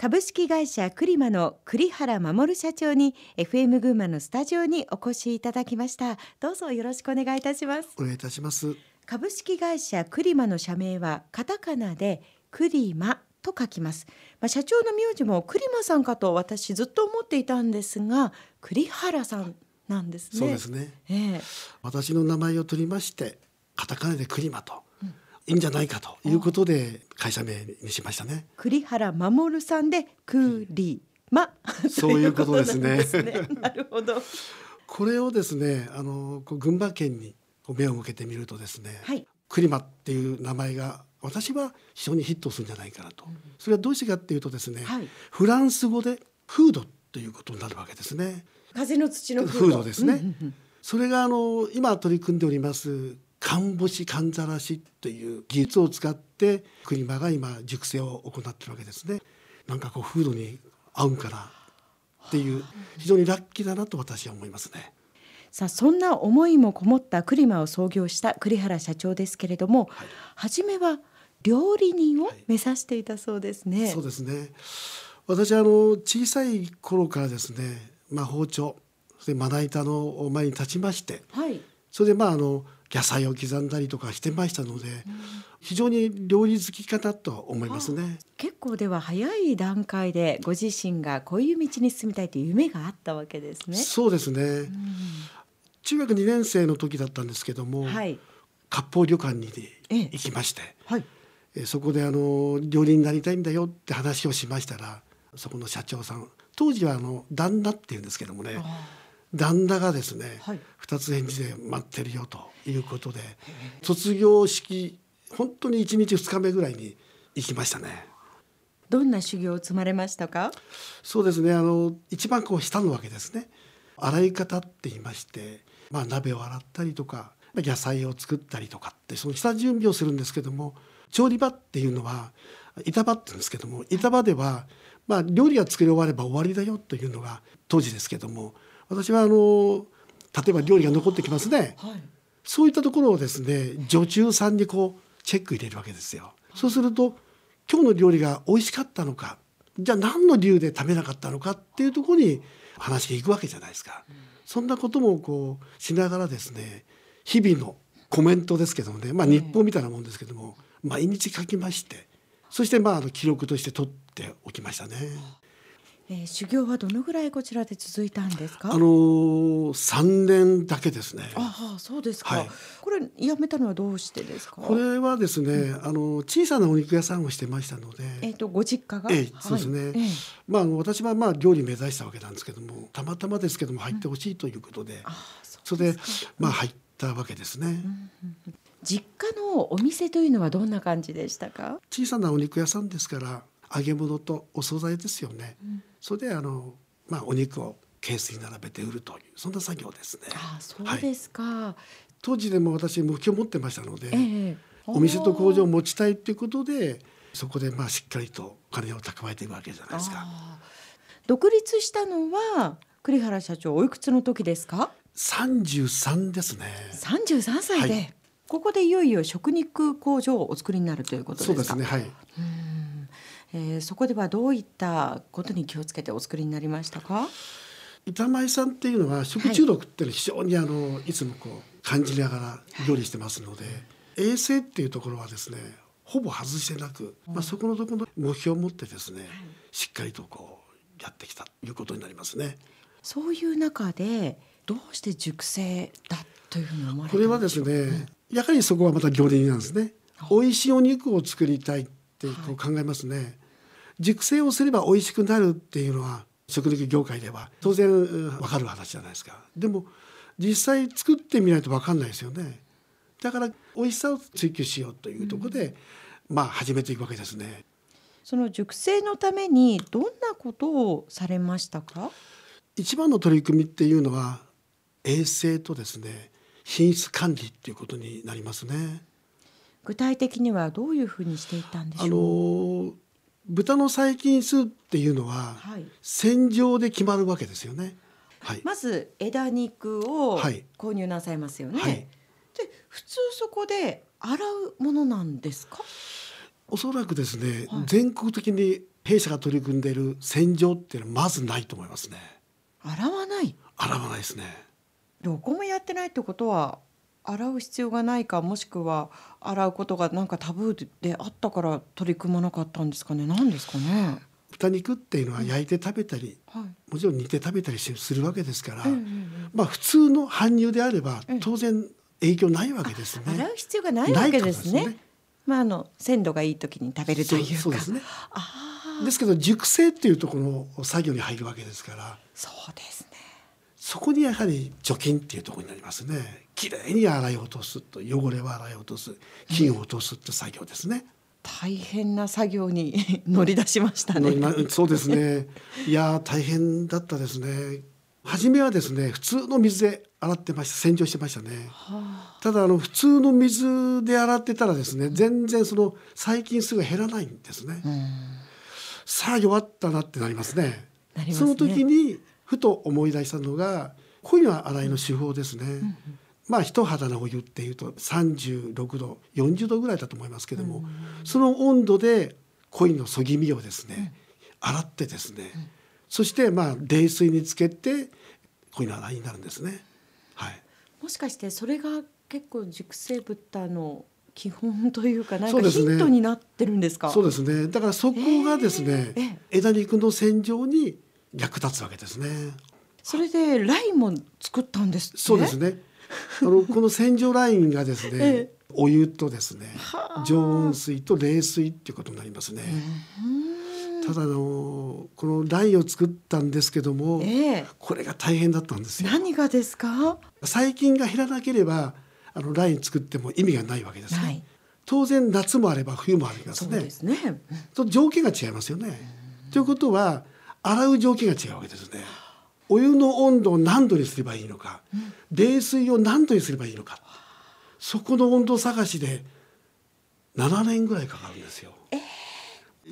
株式会社クリマの栗原守社長に FM 群馬のスタジオにお越しいただきました。どうぞよろしくお願いいたします。お願いいたします。株式会社クリマの社名はカタカナでクリマと書きます、まあ、社長の名字もクリマさんかと私ずっと思っていたんですが栗原さんなんですね。そうですね、ええ。私の名前を取りましてカタカナでクリマと、いいんじゃないかということで会社名にしましたね。栗原守さんでクリマ。そういうことですね。ということなんですね。なるほど。これをですねあのこう群馬県に目を向けてみるとですね、はい。クリマっていう名前が私は非常にヒットするんじゃないかなと、それはどうしてかっていうとですね、はい。フランス語でフードということになるわけですね。風の土のフードですね、うんうんうん。それがあの今取り組んでおります寒干し寒ざらしという技術を使ってクリマが今熟成を行ってるわけですね。なんかこうフードに合うんかなっていう非常にラッキーだなと私は思いますね。さあそんな思いもこもったクリマを創業した栗原社長ですけれども、はい。初めは料理人を目指していたそうですね。そうですね。私あの小さい頃からですね、まあ、包丁そしてまな板の前に立ちましてはい。それでまああの野菜を刻んだりとかしてましたので、非常に料理好きかなと思いますね。結構では早い段階でご自身がこういう道に進みたいという夢があったわけですね。そうですね、中学2年生の時だったんですけども、はい。割烹旅館にええ行きまして、はい。えそこであの料理になりたいんだよって話をしましたらそこの社長さん当時はあの旦那っていうんですけどもね旦那がですね、はい二つ返事で待ってるよということで卒業式本当に1日2日目ぐらいに行きましたね。どんな修行を積まれましたか？そうですねあの一番こう下のわけですね洗い方って言いまして、まあ、鍋を洗ったりとか野菜を作ったりとかってその下準備をするんですけども調理場っていうのは板場って言うんですけども板場では、まあ、料理が作り終われば終わりだよというのが当時ですけども私はあの例えば料理が残ってきますねはい。そういったところをですね女中さんにこうチェック入れるわけですよ。そうすると今日の料理が美味しかったのかじゃあ何の理由で食べなかったのかっていうところに話がいくわけじゃないですか。そんなこともこうしながらですね日々のコメントですけどもね、まあ、日報みたいなもんですけども、毎日書きましてそしてまああの記録として取っておきましたね。えー修行はどのぐらいこちらで続いたんですか？あのー、3年だけですね。ああそうですか、はい。これやめたのはどうしてですか？これはですね、あの小さなお肉屋さんをしてましたので、えっ、とご実家が？ええそうですね。はい。ええ。まあ私はまあ料理目指したわけなんですけどもたまたまですけども入ってほしいということで、ああそそれでまあ入ったわけですね、実家のお店というのはどんな感じでしたか？小さなお肉屋さんですから揚げ物とお惣菜ですよね、それであのまあお肉をケースに並べて売るというそんな作業ですね。ああそうですか。当時でも私目標を持ってましたので、ええ。お店と工場を持ちたいということでそこでまあしっかりとお金を蓄えていくわけじゃないですか。独立したのは栗原社長おいくつの時ですか？33ですね。三十三歳で、はい。ここでいよいよ食肉工場をお作りになるということですか？そうですねはいえーそこではどういったことに気をつけてお作りになりましたか？板前さんっていうのは食中毒っていうのは非常にあのいつもこう感じながら料理してますので、衛生っていうところはですねほぼ外してなく、まあ、そこのところの目標を持ってですね、しっかりとこうやってきたということになりますね。そういう中でどうして熟成だというふうに思われたこれはですね、やはりそこはまた料理人なんですね。美味しいお肉を作りたいってこう考えますね。熟成をすれば美味しくなるっていうのは食肉業界では当然うんわかる話じゃないですか。でも実際作ってみないとわかんないですよね。だから美味しさを追求しようというところで、まあ始めていくわけですね。その熟成のためにどんなことをされましたか？一番の取り組みっていうのは衛生とですね品質管理っていうことになりますね。具体的にはどういうふうにしていったんでしょう？あの豚の細菌数っていうのははい洗浄で決まるわけですよね。はい。まず枝肉をはい購入なさいますよね。はいで普通そこで洗うものなんですか？おそらくですね、はい全国的に弊社が取り組んでいる洗浄っていうのはまずないと思いますね洗わない洗わないですねどこもやってないってことは洗う必要がないかもしくは洗うことがなんかタブーであったから取り組まなかったんですかね？何ですかね？豚肉っていうのは焼いて食べたり、はい。もちろん煮て食べたりするわけですから、うんうんうん。まあ普通の搬入であればうん。当然影響ないわけですね。洗う必要がないわけですね。ね。まああの鮮度がいい時に食べるというか。そうですね。ああですけど熟成っていうところの作業に入るわけですから。そうですねそこにやはり除菌っていうところになりますね。きれいに洗い落とすと汚れを洗い落とす菌を落とすって作業ですね。大変な作業に乗り出しましたねなそうですね。いやー大変だったですね。初めはですね普通の水で洗ってました洗浄してましたね。はあただあの普通の水で洗ってたらですね全然その細菌数が減らないんですね。うんさあ弱ったなってなりますね。なりますねその時にふと思い出したのが濃いの洗いの手法ですね。まあ一肌のお湯っていうと36度40度ぐらいだと思いますけども、その温度で鯉のそぎ身をですね、洗ってですね、そしてまあ冷水につけて鯉の洗いになるんですね。はい。もしかしてそれが結構熟成豚の基本というかなんかヒントになってるんですか？そうですね。だからそこがですね、ええ枝肉の洗浄に役立つわけですね。それでラインも作ったんですって？そうですね。あの この洗浄ラインがですね、えお湯とですねはあ、常温水と冷水っていうことになりますね。うんただあのこのラインを作ったんですけども、ええこれが大変だったんですよ。何がですか？細菌が減らなければあのライン作っても意味がないわけですね。ない当然夏もあれば冬もありますねそうで。すねと条件が違いますよね。ということは洗う条件が違うわけですね。お湯の温度を何度にすればいいのか、冷水を何度にすればいいのかそこの温度探しで7年ぐらいかかるんですよ。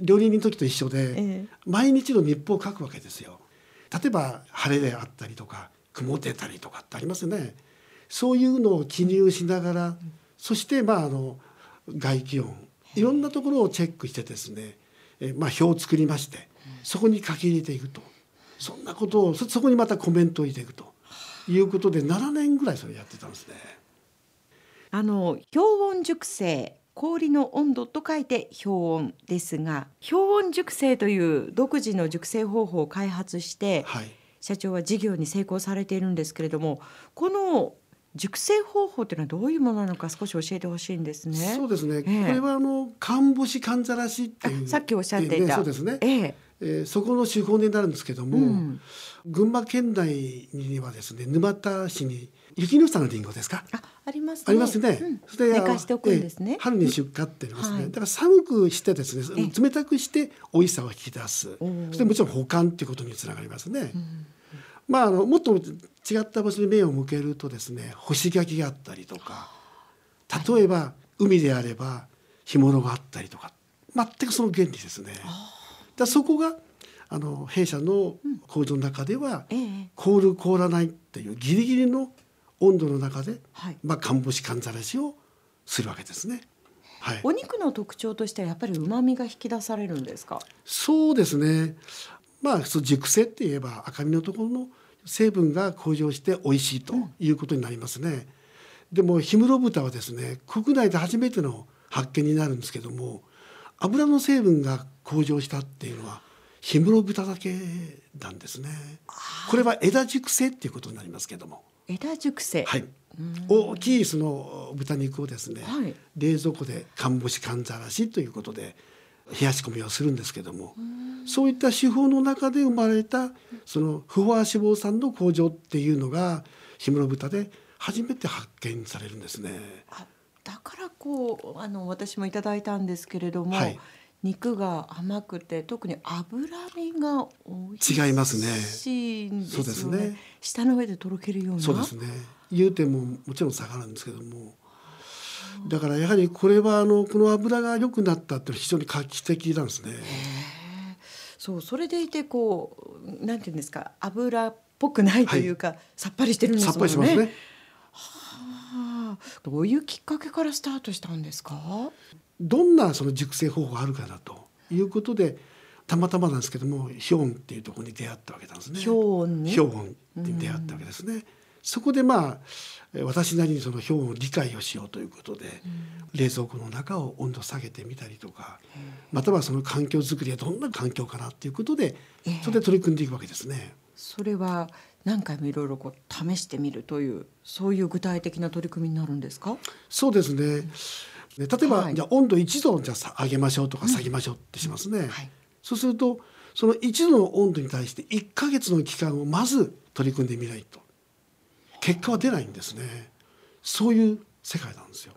料理人の時と一緒で、ええ毎日の日報を書くわけですよ。例えば晴れであったりとか曇ってたりとかってありますよね。そういうのを記入しながら、そしてまああの外気温いろんなところをチェックしてですね、えまあ表を作りましてそこに書き入れていくと。そんなことをそそこにまたコメントを入れていくと。いうことで7年ぐらいそれやってたんですね。あの氷温熟成氷の温度と書いて氷温ですが氷温熟成という独自の熟成方法を開発してはい。社長は事業に成功されているんですけれどもこの熟成方法というのはどういうものなのか少し教えてほしいんですね。そうですね、ええ。これはあの看干しかんざらしっていうあさっきおっしゃっていた。そうですね、えええーそこの手法になるんですけども、うん。群馬県内にはですね沼田市に雪の下のリンゴですか？あありますね。ありますね、うん。そ寝かしておくんですね。ええ春に出荷ってありますね、はい。だから寒くしてですえね冷たくして美味しさを引き出す。そしてもちろん保管っていうことにつながりますね、まああのもっと違った場所に目を向けるとですね干し柿があったりとか例えば海であれば干物があったりとか全くその原理ですね。だそこがあの弊社の工場の中では、ええ凍る凍らないっていうギリギリの温度の中で、はい。まあ、看干しかんざらしをするわけですね。はい、お肉の特徴としてはやっぱり旨味が引き出されるんですか？そうですね。まあそう熟成って言えば赤身のところの成分が向上して美味しいということになりますね。でも氷室豚はですね国内で初めての発見になるんですけども油の成分が向上したっていうのは氷室豚だけなんですね。これは枝熟成っていうことになりますけども。枝熟成。はい。大きいその豚肉をですね、はい冷蔵庫で乾干し寒ざらしということで冷やし込みをするんですけどもそういった手法の中で生まれたその不飽和脂肪酸の向上っていうのが氷室豚で初めて発見されるんですね。あだからこうあの私もいただいたんですけれども、はい。肉が甘くて特に脂身が違いますね。そうですね。舌の上でとろけるような。そうですね。融点ももちろん下がるんですけども。だからやはりこれはあのこの油が良くなったっていうのは非常に画期的なんですね。そうそれでいてこうなんていうんですか油っぽくないというか、さっぱりしてるんですさもんね。っぱりしますね。はあどういうきっかけからスタートしたんですか？どんなその熟成方法があるかなということでたまたまなんですけどもヒョンっていうところに出会ったわけなんですね。ヒョンに？ヒョンに出会ったわけですね。そこでまあえ私なりにそのヒョンを理解をしようということで、冷蔵庫の中を温度下げてみたりとか、またはその環境づくりはどんな環境かなっていうことで、それで取り組んでいくわけですね。それは何回もいろいろこう試してみるというそういう具体的な取り組みになるんですか？そうですね。ね例えば、はいじゃあ温度1度じゃ上げましょうとか下げましょうってしますね。はいそうするとその1度の温度に対して1ヶ月の期間をまず取り組んでみないと結果は出ないんですね。そういう世界なんですよ。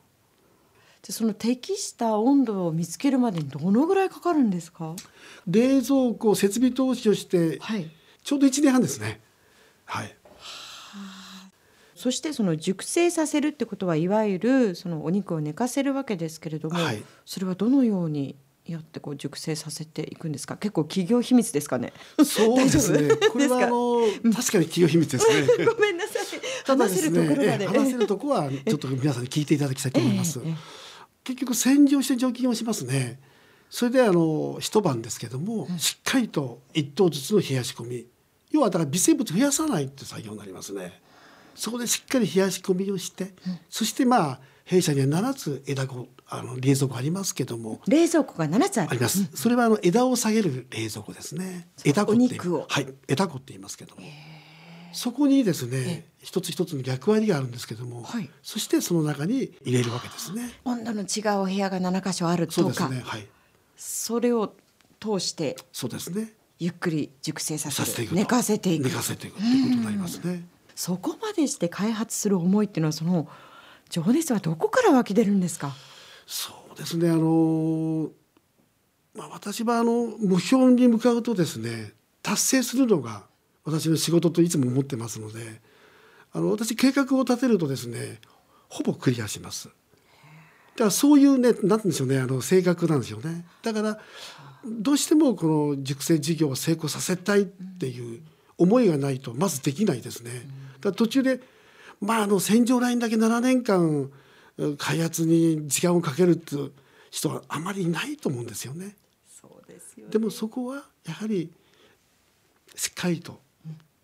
でその適した温度を見つけるまでにどのぐらいかかるんですか？冷蔵庫設備投資をしてはいちょうど1年半ですね。はい。そしてその熟成させるってことはいわゆるそのお肉を寝かせるわけですけれども、はいそれはどのようにやってこう熟成させていくんですか？結構企業秘密ですかね？そうですね。これはあの確かに企業秘密ですね。ごめんなさい話せるところまで、ええ話せるとこはちょっと皆さんに聞いていただきたいと思います。ええええ結局洗浄して除菌をしますね。それであの一晩ですけども、しっかりと一頭ずつの冷やし込み、要はだから微生物増やさないって作業になりますね。そこでしっかり冷やし込みをして、そしてまあ弊社には7つ枝子あの冷蔵庫ありますけども、冷蔵庫が7つあります。それはあの枝を下げる冷蔵庫ですね。枝子ってはい、枝子って言いますけども。そこにですね、一つ一つの役割があるんですけども、はいそしてその中に入れるわけですね。温度の違うお部屋が7箇所あるとかそうですね。はい、それを通してそうですね。ゆっくり熟成させていくと寝かせていく寝かせていくってことになりますね。そこまでして開発する思いっていうのはその情熱はどこから湧き出るんですか？そうですね。あのまあ私はあの目標に向かうとですね、達成するのが私の仕事といつも思ってますので、あの私計画を立てるとですね、ほぼクリアします。だからそういうね、なんて言うんでしょうね、あの性格なんですよね。だからどうしてもこの熟成事業を成功させたいっていう思いがないとまずできないですね。だから途中でまああの洗浄ラインだけ7年間うん開発に時間をかけるっていう人はあまりいないと思うんですよね。そうですよでもそこはやはりしっかりと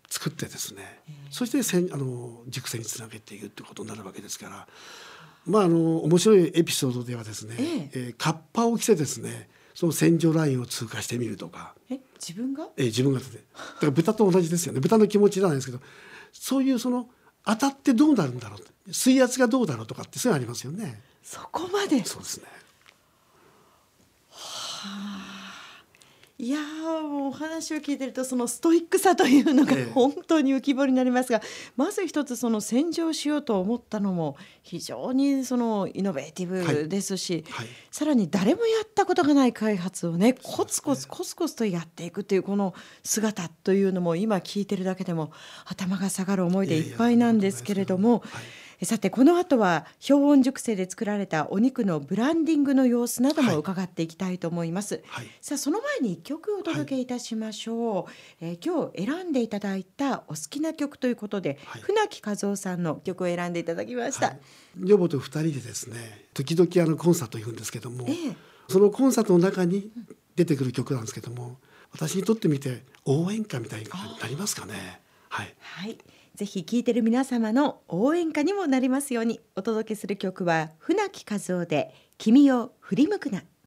作ってですね、そしてせんあの熟成につなげていくってことになるわけですから、まああの面白いエピソードではですね、ええ。えーカッパを着てですね、その洗浄ラインを通過してみるとか、え自分が？えー自分がだから豚と同じですよね。豚の気持ちじゃないですけど、そういうその当たってどうなるんだろう、水圧がどうだろうとかってそういうのありますよね。そこまで？そうですね。いやーもうお話を聞いてるとそのストイックさというのがええ。本当に浮き彫りになりますが、まず一つその洗浄しようと思ったのも非常にそのイノベーティブですし、はい。さらに誰もやったことがない開発をねコツコツコツコツとやっていくというこの姿というのも今聞いてるだけでも頭が下がる思いでいっぱいなんですけれども。はいさてこの後は氷温熟成で作られたお肉のブランディングの様子なども伺っていきたいと思います。はい。さあその前に一曲お届けいたしましょう、えー今日選んでいただいたお好きな曲ということで、はい。船木和夫さんの曲を選んでいただきました、はい。女房と二人でですね時々あのコンサート行くんですけども、ええ。そのコンサートの中に出てくる曲なんですけども私にとってみて応援歌みたいになりますかね。はい。はいぜひ聴いてる皆様の応援歌にもなりますように。お届けする曲は船木和夫で君を振り向くな。